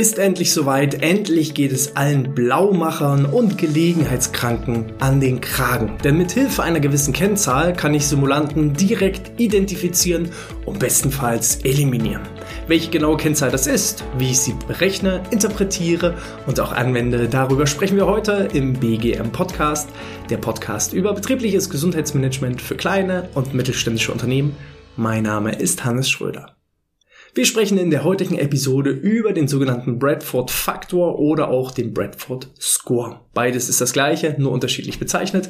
ist endlich soweit. Endlich geht es allen Blaumachern und Gelegenheitskranken an den Kragen. Denn mit Hilfe einer gewissen Kennzahl kann ich Simulanten direkt identifizieren und bestenfalls eliminieren. Welche genaue Kennzahl das ist, wie ich sie berechne, interpretiere und auch anwende, darüber sprechen wir heute im BGM Podcast, der Podcast über betriebliches Gesundheitsmanagement für kleine und mittelständische Unternehmen. Mein Name ist Hannes Schröder. Wir sprechen in der heutigen Episode über den sogenannten Bradford Faktor oder auch den Bradford Score. Beides ist das gleiche, nur unterschiedlich bezeichnet.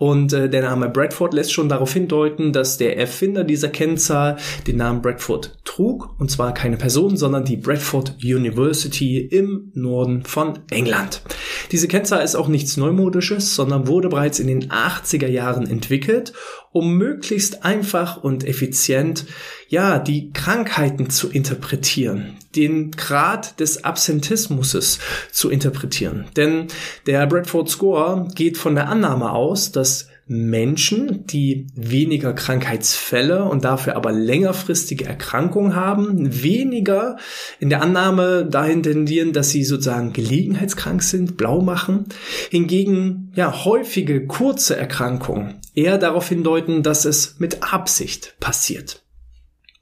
Und äh, der Name Bradford lässt schon darauf hindeuten, dass der Erfinder dieser Kennzahl den Namen Bradford trug. Und zwar keine Person, sondern die Bradford University im Norden von England. Diese Kennzahl ist auch nichts Neumodisches, sondern wurde bereits in den 80er Jahren entwickelt, um möglichst einfach und effizient ja, die Krankheiten zu interpretieren, den Grad des Absentismus zu interpretieren. Denn der Bradford Score geht von der Annahme aus, dass Menschen, die weniger Krankheitsfälle und dafür aber längerfristige Erkrankungen haben, weniger in der Annahme dahin tendieren, dass sie sozusagen gelegenheitskrank sind, blau machen. Hingegen ja häufige kurze Erkrankungen eher darauf hindeuten, dass es mit Absicht passiert.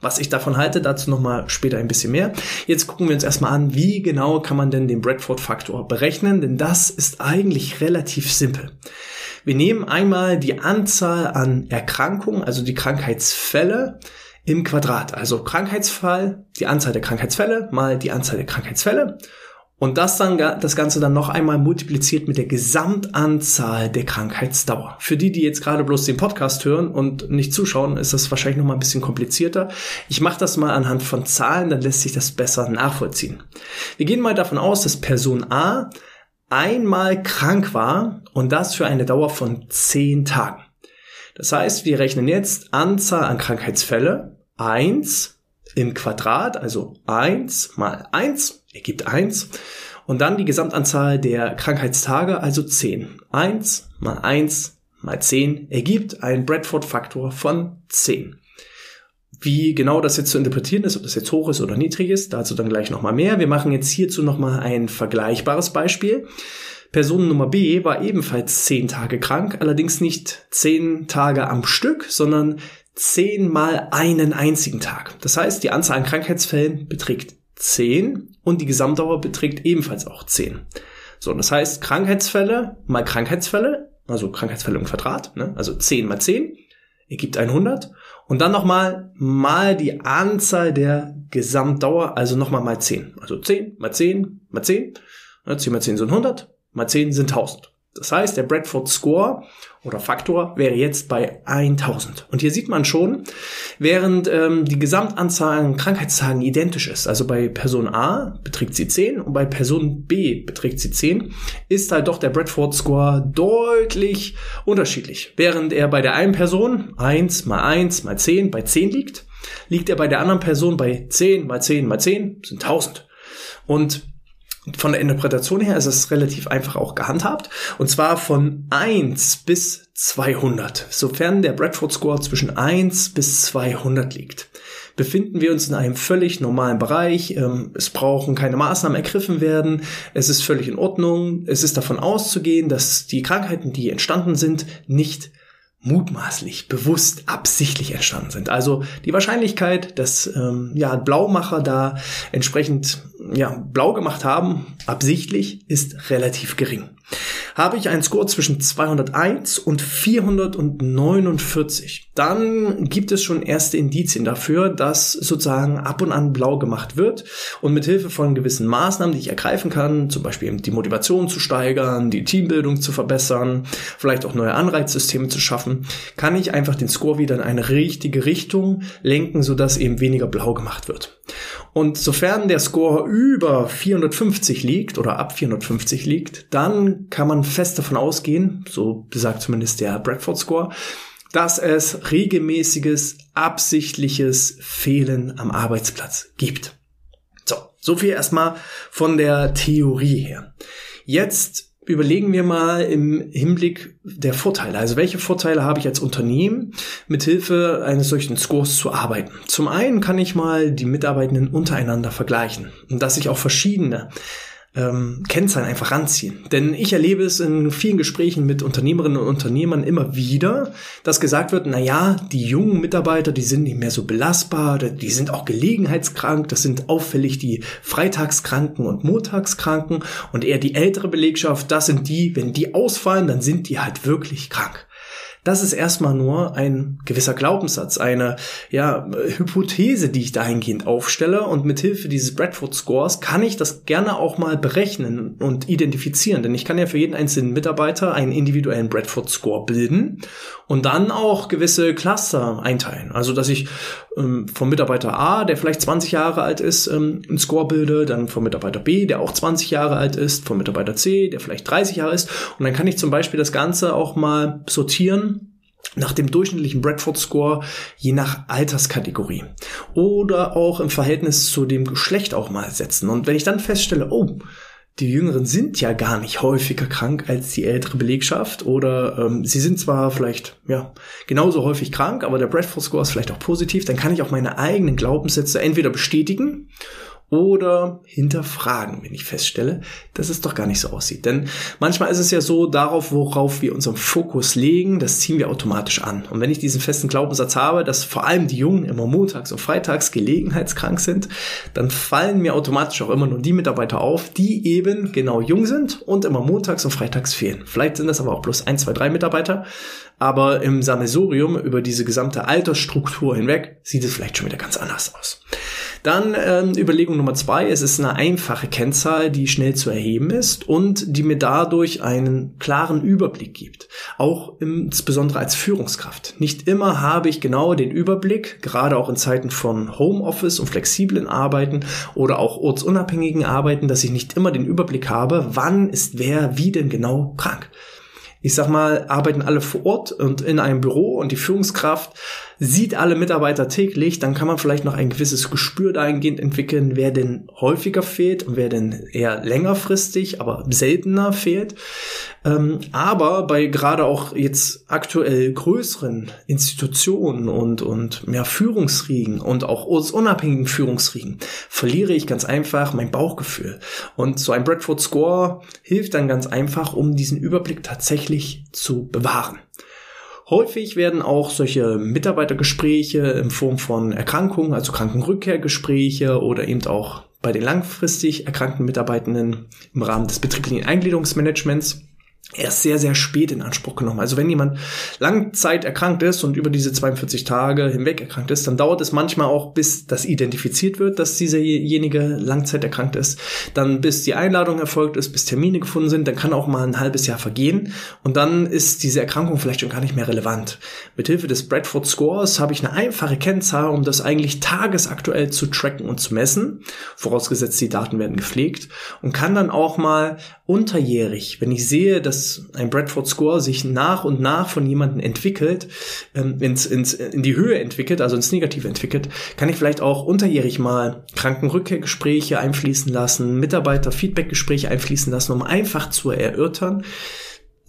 Was ich davon halte, dazu nochmal später ein bisschen mehr. Jetzt gucken wir uns erstmal an, wie genau kann man denn den Bradford-Faktor berechnen, denn das ist eigentlich relativ simpel. Wir nehmen einmal die Anzahl an Erkrankungen, also die Krankheitsfälle im Quadrat. Also Krankheitsfall, die Anzahl der Krankheitsfälle mal die Anzahl der Krankheitsfälle und das dann, das Ganze dann noch einmal multipliziert mit der Gesamtanzahl der Krankheitsdauer. Für die, die jetzt gerade bloß den Podcast hören und nicht zuschauen, ist das wahrscheinlich noch mal ein bisschen komplizierter. Ich mache das mal anhand von Zahlen, dann lässt sich das besser nachvollziehen. Wir gehen mal davon aus, dass Person A einmal krank war und das für eine Dauer von zehn Tagen. Das heißt, wir rechnen jetzt Anzahl an Krankheitsfälle eins im Quadrat, also eins mal eins ergibt eins Und dann die Gesamtanzahl der Krankheitstage, also zehn. Eins mal eins mal zehn ergibt einen Bradford-Faktor von zehn. Wie genau das jetzt zu interpretieren ist, ob das jetzt hoch ist oder niedrig ist, dazu dann gleich nochmal mehr. Wir machen jetzt hierzu nochmal ein vergleichbares Beispiel. Person Nummer B war ebenfalls zehn Tage krank, allerdings nicht zehn Tage am Stück, sondern zehn mal einen einzigen Tag. Das heißt, die Anzahl an Krankheitsfällen beträgt zehn und die Gesamtdauer beträgt ebenfalls auch zehn. So, das heißt, Krankheitsfälle mal Krankheitsfälle, also Krankheitsfälle im Quadrat, ne? also zehn mal zehn ergibt 100 und dann nochmal mal die Anzahl der Gesamtdauer, also nochmal mal 10. Also 10 mal 10 mal 10, 10 mal 10 sind 100, mal 10 sind 1000. Das heißt, der Bradford Score oder Faktor wäre jetzt bei 1000. Und hier sieht man schon, während ähm, die Gesamtanzahl an Krankheitstagen identisch ist, also bei Person A beträgt sie 10 und bei Person B beträgt sie 10, ist halt doch der Bradford Score deutlich unterschiedlich. Während er bei der einen Person 1 mal 1 mal 10 bei 10 liegt, liegt er bei der anderen Person bei 10 mal 10 mal 10 sind 1000. Und von der Interpretation her ist es relativ einfach auch gehandhabt. Und zwar von 1 bis 200. Sofern der Bradford Score zwischen 1 bis 200 liegt, befinden wir uns in einem völlig normalen Bereich. Ähm, es brauchen keine Maßnahmen ergriffen werden. Es ist völlig in Ordnung. Es ist davon auszugehen, dass die Krankheiten, die entstanden sind, nicht mutmaßlich, bewusst, absichtlich entstanden sind. Also die Wahrscheinlichkeit, dass ähm, ja, Blaumacher da entsprechend ja, blau gemacht haben, absichtlich, ist relativ gering habe ich einen Score zwischen 201 und 449, dann gibt es schon erste Indizien dafür, dass sozusagen ab und an blau gemacht wird und mit Hilfe von gewissen Maßnahmen, die ich ergreifen kann, zum Beispiel die Motivation zu steigern, die Teambildung zu verbessern, vielleicht auch neue Anreizsysteme zu schaffen, kann ich einfach den Score wieder in eine richtige Richtung lenken, sodass eben weniger blau gemacht wird. Und sofern der Score über 450 liegt oder ab 450 liegt, dann kann man fest davon ausgehen, so besagt zumindest der Bradford Score, dass es regelmäßiges, absichtliches Fehlen am Arbeitsplatz gibt. So, so viel erstmal von der Theorie her. Jetzt überlegen wir mal im Hinblick der Vorteile. Also welche Vorteile habe ich als Unternehmen, mithilfe eines solchen Scores zu arbeiten? Zum einen kann ich mal die Mitarbeitenden untereinander vergleichen und dass ich auch verschiedene ähm, Kennzahlen einfach ranziehen. Denn ich erlebe es in vielen Gesprächen mit Unternehmerinnen und Unternehmern immer wieder, dass gesagt wird, na ja, die jungen Mitarbeiter, die sind nicht mehr so belastbar, die sind auch gelegenheitskrank, das sind auffällig die Freitagskranken und Montagskranken und eher die ältere Belegschaft, das sind die, wenn die ausfallen, dann sind die halt wirklich krank. Das ist erstmal nur ein gewisser Glaubenssatz, eine ja, Hypothese, die ich dahingehend aufstelle. Und mithilfe dieses Bradford Scores kann ich das gerne auch mal berechnen und identifizieren, denn ich kann ja für jeden einzelnen Mitarbeiter einen individuellen Bradford Score bilden und dann auch gewisse Cluster einteilen. Also, dass ich ähm, vom Mitarbeiter A, der vielleicht 20 Jahre alt ist, ähm, einen Score bilde, dann vom Mitarbeiter B, der auch 20 Jahre alt ist, vom Mitarbeiter C, der vielleicht 30 Jahre ist. Und dann kann ich zum Beispiel das Ganze auch mal sortieren nach dem durchschnittlichen Bradford Score je nach Alterskategorie oder auch im Verhältnis zu dem Geschlecht auch mal setzen. Und wenn ich dann feststelle, oh, die Jüngeren sind ja gar nicht häufiger krank als die ältere Belegschaft oder ähm, sie sind zwar vielleicht ja genauso häufig krank, aber der Bradford Score ist vielleicht auch positiv, dann kann ich auch meine eigenen Glaubenssätze entweder bestätigen oder hinterfragen, wenn ich feststelle, dass es doch gar nicht so aussieht. Denn manchmal ist es ja so, darauf, worauf wir unseren Fokus legen, das ziehen wir automatisch an. Und wenn ich diesen festen Glaubenssatz habe, dass vor allem die Jungen immer montags und freitags gelegenheitskrank sind, dann fallen mir automatisch auch immer nur die Mitarbeiter auf, die eben genau jung sind und immer montags und freitags fehlen. Vielleicht sind das aber auch bloß ein, zwei, drei Mitarbeiter. Aber im Sammelsurium über diese gesamte Altersstruktur hinweg sieht es vielleicht schon wieder ganz anders aus. Dann ähm, Überlegung Nummer zwei, es ist eine einfache Kennzahl, die schnell zu erheben ist und die mir dadurch einen klaren Überblick gibt. Auch insbesondere als Führungskraft. Nicht immer habe ich genau den Überblick, gerade auch in Zeiten von Homeoffice und flexiblen Arbeiten oder auch ortsunabhängigen Arbeiten, dass ich nicht immer den Überblick habe, wann ist wer wie denn genau krank ich sag mal, arbeiten alle vor Ort und in einem Büro und die Führungskraft sieht alle Mitarbeiter täglich, dann kann man vielleicht noch ein gewisses Gespür dahingehend entwickeln, wer denn häufiger fehlt und wer denn eher längerfristig, aber seltener fehlt. Ähm, aber bei gerade auch jetzt aktuell größeren Institutionen und, und mehr Führungsriegen und auch unabhängigen Führungsriegen verliere ich ganz einfach mein Bauchgefühl. Und so ein Bradford Score hilft dann ganz einfach, um diesen Überblick tatsächlich zu bewahren. Häufig werden auch solche Mitarbeitergespräche in Form von Erkrankungen, also Krankenrückkehrgespräche oder eben auch bei den langfristig erkrankten Mitarbeitenden im Rahmen des betrieblichen Eingliederungsmanagements erst sehr, sehr spät in Anspruch genommen. Also wenn jemand Langzeit erkrankt ist und über diese 42 Tage hinweg erkrankt ist, dann dauert es manchmal auch, bis das identifiziert wird, dass dieserjenige Langzeit erkrankt ist, dann bis die Einladung erfolgt ist, bis Termine gefunden sind, dann kann auch mal ein halbes Jahr vergehen und dann ist diese Erkrankung vielleicht schon gar nicht mehr relevant. Mithilfe des Bradford Scores habe ich eine einfache Kennzahl, um das eigentlich tagesaktuell zu tracken und zu messen, vorausgesetzt die Daten werden gepflegt und kann dann auch mal unterjährig, wenn ich sehe, dass dass ein Bradford Score sich nach und nach von jemandem entwickelt, ähm, ins, ins, in die Höhe entwickelt, also ins Negative entwickelt, kann ich vielleicht auch unterjährig mal Krankenrückkehrgespräche einfließen lassen, Mitarbeiter-Feedbackgespräche einfließen lassen, um einfach zu erörtern,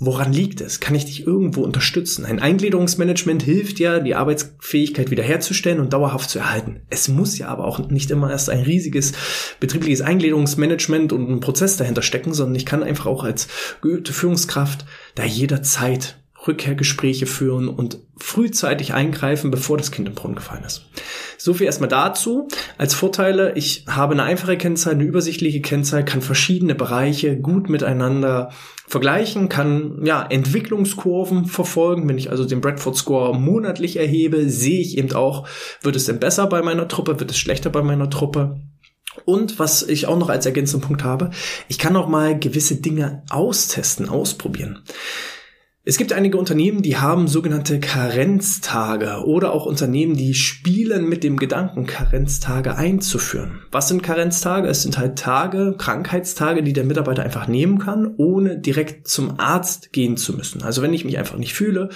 Woran liegt es? Kann ich dich irgendwo unterstützen? Ein Eingliederungsmanagement hilft ja, die Arbeitsfähigkeit wiederherzustellen und dauerhaft zu erhalten. Es muss ja aber auch nicht immer erst ein riesiges betriebliches Eingliederungsmanagement und ein Prozess dahinter stecken, sondern ich kann einfach auch als geübte Führungskraft da jederzeit Rückkehrgespräche führen und frühzeitig eingreifen, bevor das Kind im Brunnen gefallen ist. So viel erstmal dazu. Als Vorteile, ich habe eine einfache Kennzahl, eine übersichtliche Kennzahl, kann verschiedene Bereiche gut miteinander vergleichen, kann ja Entwicklungskurven verfolgen. Wenn ich also den Bradford Score monatlich erhebe, sehe ich eben auch, wird es denn besser bei meiner Truppe, wird es schlechter bei meiner Truppe. Und was ich auch noch als ergänzenden Punkt habe, ich kann auch mal gewisse Dinge austesten, ausprobieren. Es gibt einige Unternehmen, die haben sogenannte Karenztage oder auch Unternehmen, die spielen mit dem Gedanken, Karenztage einzuführen. Was sind Karenztage? Es sind halt Tage, Krankheitstage, die der Mitarbeiter einfach nehmen kann, ohne direkt zum Arzt gehen zu müssen. Also wenn ich mich einfach nicht fühle,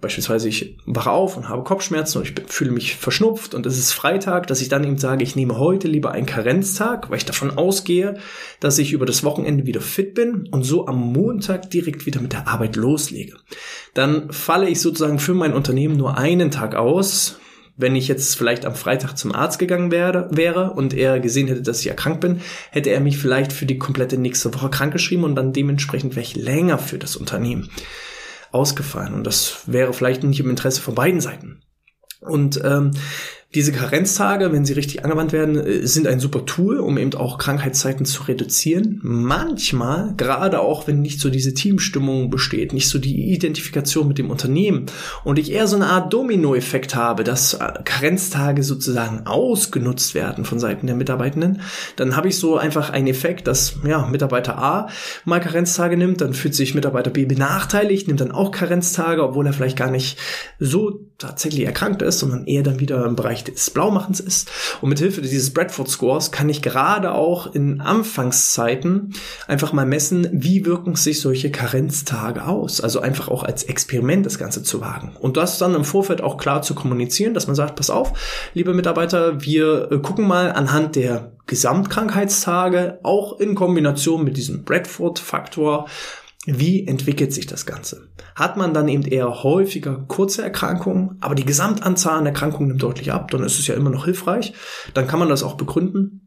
beispielsweise ich wache auf und habe Kopfschmerzen und ich fühle mich verschnupft und es ist Freitag, dass ich dann eben sage, ich nehme heute lieber einen Karenztag, weil ich davon ausgehe, dass ich über das Wochenende wieder fit bin und so am Montag direkt wieder mit der Arbeit loslege. Dann falle ich sozusagen für mein Unternehmen nur einen Tag aus, wenn ich jetzt vielleicht am Freitag zum Arzt gegangen wäre, wäre und er gesehen hätte, dass ich erkrankt bin, hätte er mich vielleicht für die komplette nächste Woche krankgeschrieben und dann dementsprechend wäre ich länger für das Unternehmen ausgefallen. Und das wäre vielleicht nicht im Interesse von beiden Seiten. Und ähm, diese Karenztage, wenn sie richtig angewandt werden, äh, sind ein super Tool, um eben auch Krankheitszeiten zu reduzieren. Manchmal, gerade auch wenn nicht so diese Teamstimmung besteht, nicht so die Identifikation mit dem Unternehmen und ich eher so eine Art Dominoeffekt habe, dass äh, Karenztage sozusagen ausgenutzt werden von Seiten der Mitarbeitenden, dann habe ich so einfach einen Effekt, dass ja, Mitarbeiter A mal Karenztage nimmt, dann fühlt sich Mitarbeiter B benachteiligt, nimmt dann auch Karenztage, obwohl er vielleicht gar nicht so tatsächlich erkrankt ist, sondern eher dann wieder im Bereich des Blaumachens ist. Und mit Hilfe dieses Bradford Scores kann ich gerade auch in Anfangszeiten einfach mal messen, wie wirken sich solche Karenztage aus. Also einfach auch als Experiment das Ganze zu wagen. Und das dann im Vorfeld auch klar zu kommunizieren, dass man sagt, pass auf, liebe Mitarbeiter, wir äh, gucken mal anhand der Gesamtkrankheitstage, auch in Kombination mit diesem Bradford-Faktor, wie entwickelt sich das Ganze? Hat man dann eben eher häufiger kurze Erkrankungen, aber die Gesamtanzahl an Erkrankungen nimmt deutlich ab, dann ist es ja immer noch hilfreich. Dann kann man das auch begründen.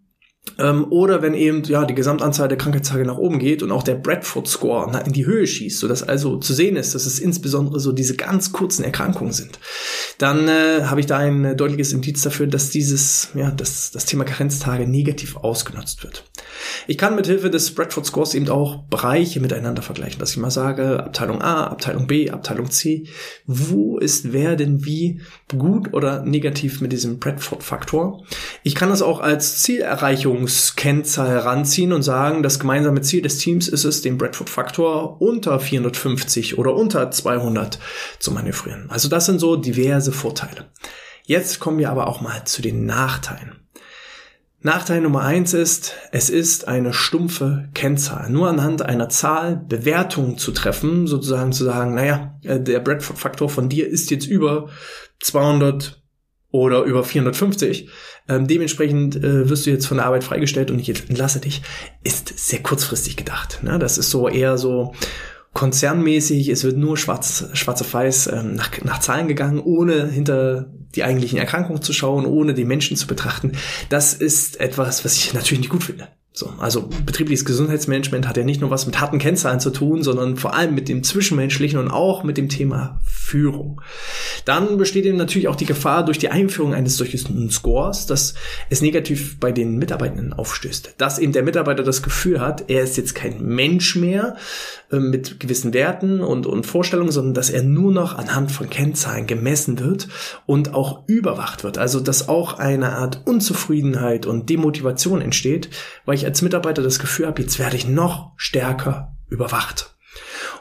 Ähm, oder wenn eben ja die Gesamtanzahl der Krankheitstage nach oben geht und auch der Bradford Score in die Höhe schießt, sodass also zu sehen ist, dass es insbesondere so diese ganz kurzen Erkrankungen sind, dann äh, habe ich da ein äh, deutliches Indiz dafür, dass dieses ja das das Thema Karenztage negativ ausgenutzt wird. Ich kann mit Hilfe des Bradford Scores eben auch Bereiche miteinander vergleichen, dass ich mal sage, Abteilung A, Abteilung B, Abteilung C, wo ist wer denn wie gut oder negativ mit diesem Bradford Faktor? Ich kann das auch als Zielerreichungskennzahl heranziehen und sagen, das gemeinsame Ziel des Teams ist es, den Bradford Faktor unter 450 oder unter 200 zu manövrieren. Also das sind so diverse Vorteile. Jetzt kommen wir aber auch mal zu den Nachteilen. Nachteil Nummer eins ist, es ist eine stumpfe Kennzahl. Nur anhand einer Zahl Bewertungen zu treffen, sozusagen zu sagen, naja, äh, der Bradford-Faktor von dir ist jetzt über 200 oder über 450. Ähm, dementsprechend äh, wirst du jetzt von der Arbeit freigestellt und ich entlasse dich, ist sehr kurzfristig gedacht. Ne? Das ist so eher so, konzernmäßig, es wird nur schwarz, schwarz auf weiß ähm, nach, nach Zahlen gegangen, ohne hinter die eigentlichen Erkrankungen zu schauen, ohne den Menschen zu betrachten. Das ist etwas, was ich natürlich nicht gut finde. So, also betriebliches Gesundheitsmanagement hat ja nicht nur was mit harten Kennzahlen zu tun, sondern vor allem mit dem Zwischenmenschlichen und auch mit dem Thema Führung. Dann besteht eben natürlich auch die Gefahr durch die Einführung eines solchen Scores, dass es negativ bei den Mitarbeitenden aufstößt. Dass eben der Mitarbeiter das Gefühl hat, er ist jetzt kein Mensch mehr äh, mit gewissen Werten und, und Vorstellungen, sondern dass er nur noch anhand von Kennzahlen gemessen wird und auch überwacht wird. Also dass auch eine Art Unzufriedenheit und Demotivation entsteht, weil ich als Mitarbeiter das Gefühl habe, jetzt werde ich noch stärker überwacht.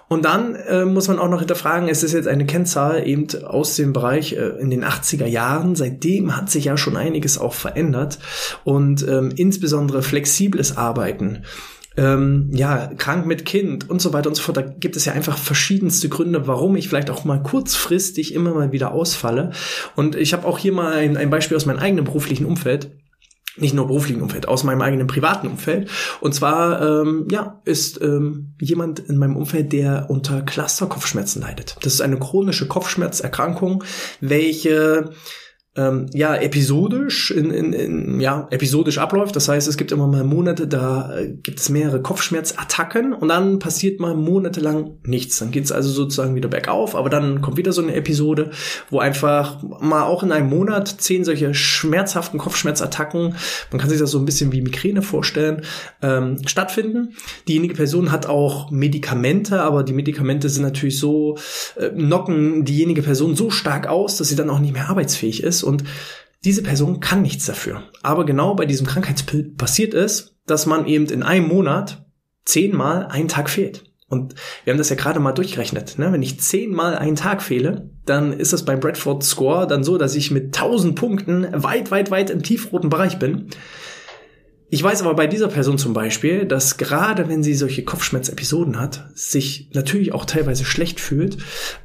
Und dann äh, muss man auch noch hinterfragen, es ist jetzt eine Kennzahl eben aus dem Bereich äh, in den 80er Jahren. Seitdem hat sich ja schon einiges auch verändert und ähm, insbesondere flexibles Arbeiten. Ähm, ja, krank mit Kind und so weiter und so fort. Da gibt es ja einfach verschiedenste Gründe, warum ich vielleicht auch mal kurzfristig immer mal wieder ausfalle. Und ich habe auch hier mal ein, ein Beispiel aus meinem eigenen beruflichen Umfeld nicht nur beruflichen Umfeld, aus meinem eigenen privaten Umfeld. Und zwar, ähm, ja, ist ähm, jemand in meinem Umfeld, der unter Cluster-Kopfschmerzen leidet. Das ist eine chronische Kopfschmerzerkrankung, welche ähm, ja episodisch in, in, in ja episodisch abläuft. Das heißt, es gibt immer mal Monate, da äh, gibt es mehrere Kopfschmerzattacken und dann passiert mal monatelang nichts. Dann geht es also sozusagen wieder bergauf, aber dann kommt wieder so eine Episode, wo einfach mal auch in einem Monat zehn solche schmerzhaften Kopfschmerzattacken, man kann sich das so ein bisschen wie Migräne vorstellen, ähm, stattfinden. Diejenige Person hat auch Medikamente, aber die Medikamente sind natürlich so äh, knocken diejenige Person so stark aus, dass sie dann auch nicht mehr arbeitsfähig ist und diese Person kann nichts dafür. Aber genau bei diesem Krankheitsbild passiert es, dass man eben in einem Monat zehnmal einen Tag fehlt. Und wir haben das ja gerade mal durchgerechnet. Ne? Wenn ich zehnmal einen Tag fehle, dann ist das beim Bradford Score dann so, dass ich mit 1000 Punkten weit, weit, weit im tiefroten Bereich bin. Ich weiß aber bei dieser Person zum Beispiel, dass gerade wenn sie solche Kopfschmerzepisoden hat, sich natürlich auch teilweise schlecht fühlt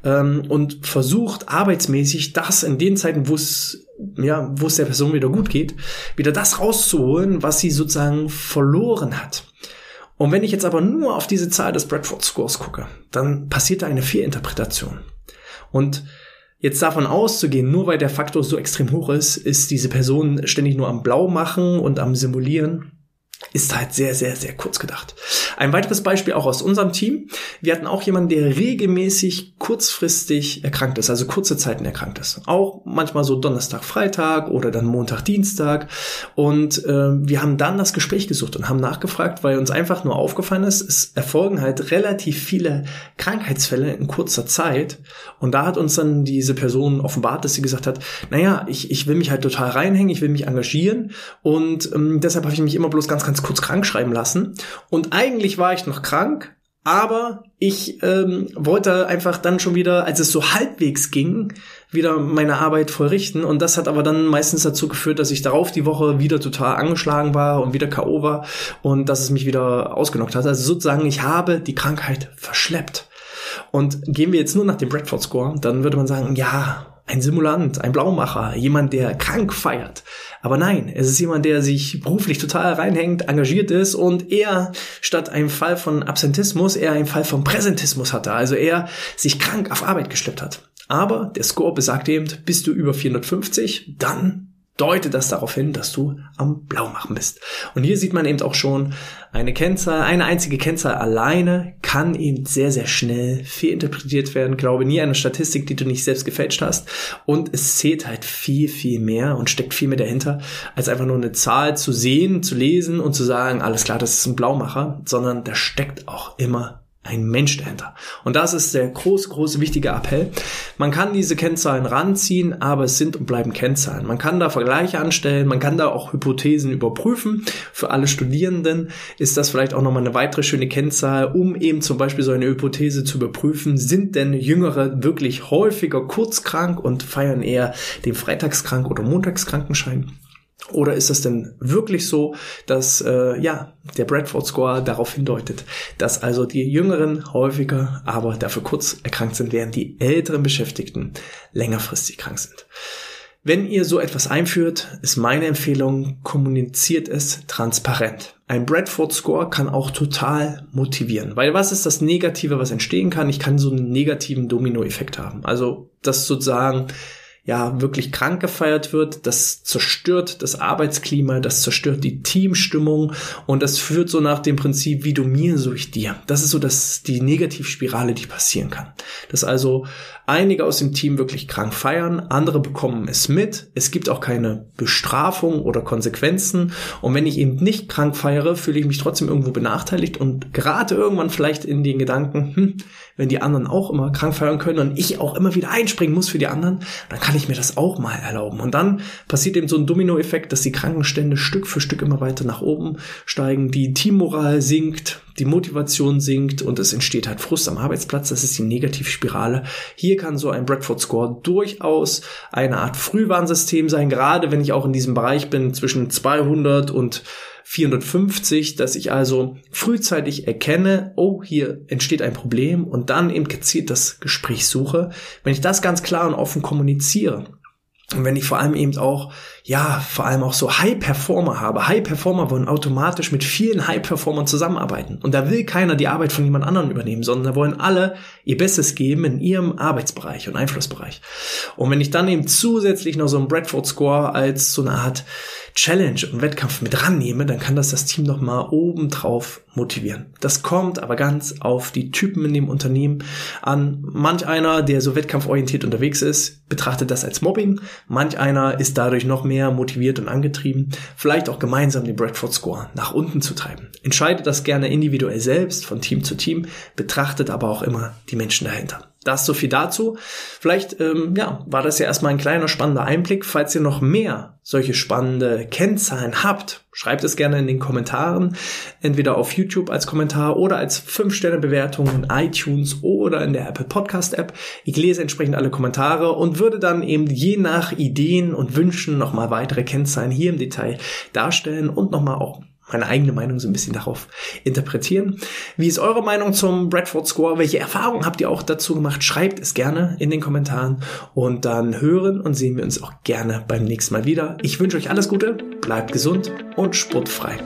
ähm, und versucht arbeitsmäßig das in den Zeiten, wo es ja, wo es der Person wieder gut geht, wieder das rauszuholen, was sie sozusagen verloren hat. Und wenn ich jetzt aber nur auf diese Zahl des Bradford Scores gucke, dann passiert da eine Fehlinterpretation. Und Jetzt davon auszugehen, nur weil der Faktor so extrem hoch ist, ist diese Person ständig nur am Blau machen und am Simulieren ist halt sehr, sehr, sehr kurz gedacht. Ein weiteres Beispiel auch aus unserem Team. Wir hatten auch jemanden, der regelmäßig kurzfristig erkrankt ist, also kurze Zeiten erkrankt ist. Auch manchmal so Donnerstag, Freitag oder dann Montag, Dienstag. Und äh, wir haben dann das Gespräch gesucht und haben nachgefragt, weil uns einfach nur aufgefallen ist, es erfolgen halt relativ viele Krankheitsfälle in kurzer Zeit. Und da hat uns dann diese Person offenbart, dass sie gesagt hat, naja, ich, ich will mich halt total reinhängen, ich will mich engagieren und ähm, deshalb habe ich mich immer bloß ganz, ganz kurz krank schreiben lassen. Und eigentlich war ich noch krank, aber ich ähm, wollte einfach dann schon wieder, als es so halbwegs ging, wieder meine Arbeit vollrichten. Und das hat aber dann meistens dazu geführt, dass ich darauf die Woche wieder total angeschlagen war und wieder K.O. war und dass es mich wieder ausgenockt hat. Also sozusagen, ich habe die Krankheit verschleppt. Und gehen wir jetzt nur nach dem Bradford Score, dann würde man sagen, ja, ein Simulant, ein Blaumacher, jemand, der krank feiert. Aber nein, es ist jemand, der sich beruflich total reinhängt, engagiert ist und er statt einem Fall von Absentismus eher einen Fall von Präsentismus hatte. Also er sich krank auf Arbeit geschleppt hat. Aber der Score besagt eben, bist du über 450, dann deutet das darauf hin, dass du am Blaumachen bist. Und hier sieht man eben auch schon, eine Kennzahl, eine einzige Kennzahl alleine kann eben sehr, sehr schnell fehlinterpretiert werden. Glaube nie eine Statistik, die du nicht selbst gefälscht hast. Und es zählt halt viel, viel mehr und steckt viel mehr dahinter, als einfach nur eine Zahl zu sehen, zu lesen und zu sagen, alles klar, das ist ein Blaumacher, sondern da steckt auch immer ein Mensch dahinter. Und das ist der große, große, wichtige Appell. Man kann diese Kennzahlen ranziehen, aber es sind und bleiben Kennzahlen. Man kann da Vergleiche anstellen, man kann da auch Hypothesen überprüfen. Für alle Studierenden ist das vielleicht auch nochmal eine weitere schöne Kennzahl, um eben zum Beispiel so eine Hypothese zu überprüfen. Sind denn Jüngere wirklich häufiger kurzkrank und feiern eher den Freitagskrank oder Montagskrankenschein? Oder ist es denn wirklich so, dass äh, ja der Bradford Score darauf hindeutet, dass also die Jüngeren häufiger, aber dafür kurz erkrankt sind, während die älteren Beschäftigten längerfristig krank sind? Wenn ihr so etwas einführt, ist meine Empfehlung, kommuniziert es transparent. Ein Bradford Score kann auch total motivieren, weil was ist das Negative, was entstehen kann? Ich kann so einen negativen Dominoeffekt haben. Also, das sozusagen ja wirklich krank gefeiert wird, das zerstört das Arbeitsklima, das zerstört die Teamstimmung und das führt so nach dem Prinzip, wie du mir, so ich dir. Das ist so das, die Negativspirale, die passieren kann. Dass also einige aus dem Team wirklich krank feiern, andere bekommen es mit, es gibt auch keine Bestrafung oder Konsequenzen und wenn ich eben nicht krank feiere, fühle ich mich trotzdem irgendwo benachteiligt und gerate irgendwann vielleicht in den Gedanken, hm, wenn die anderen auch immer krank feiern können und ich auch immer wieder einspringen muss für die anderen, dann kann ich mir das auch mal erlauben. Und dann passiert eben so ein Dominoeffekt, dass die Krankenstände Stück für Stück immer weiter nach oben steigen, die Teammoral sinkt, die Motivation sinkt und es entsteht halt Frust am Arbeitsplatz. Das ist die Negativspirale. Hier kann so ein Bradford Score durchaus eine Art Frühwarnsystem sein, gerade wenn ich auch in diesem Bereich bin zwischen 200 und 450, dass ich also frühzeitig erkenne, oh, hier entsteht ein Problem und dann eben gezielt das Gespräch suche. Wenn ich das ganz klar und offen kommuniziere, und wenn ich vor allem eben auch, ja, vor allem auch so High-Performer habe. High-Performer wollen automatisch mit vielen High-Performern zusammenarbeiten. Und da will keiner die Arbeit von jemand anderem übernehmen, sondern da wollen alle ihr Bestes geben in ihrem Arbeitsbereich und Einflussbereich. Und wenn ich dann eben zusätzlich noch so einen Bradford-Score als so eine Art Challenge und Wettkampf mit rannehme, dann kann das das Team noch mal obendrauf motivieren. Das kommt aber ganz auf die Typen in dem Unternehmen an. Manch einer, der so wettkampforientiert unterwegs ist, betrachtet das als Mobbing. Manch einer ist dadurch noch mehr motiviert und angetrieben, vielleicht auch gemeinsam den Bradford Score nach unten zu treiben. Entscheidet das gerne individuell selbst, von Team zu Team, betrachtet aber auch immer die Menschen dahinter. Das so viel dazu. Vielleicht ähm, ja, war das ja erstmal ein kleiner spannender Einblick. Falls ihr noch mehr solche spannende Kennzahlen habt, schreibt es gerne in den Kommentaren, entweder auf YouTube als Kommentar oder als 5-Sterne-Bewertung in iTunes oder in der Apple Podcast App. Ich lese entsprechend alle Kommentare und würde dann eben je nach Ideen und Wünschen nochmal weitere Kennzahlen hier im Detail darstellen und nochmal auch meine eigene Meinung so ein bisschen darauf interpretieren. Wie ist eure Meinung zum Bradford Score? Welche Erfahrungen habt ihr auch dazu gemacht? Schreibt es gerne in den Kommentaren und dann hören und sehen wir uns auch gerne beim nächsten Mal wieder. Ich wünsche euch alles Gute, bleibt gesund und sportfrei.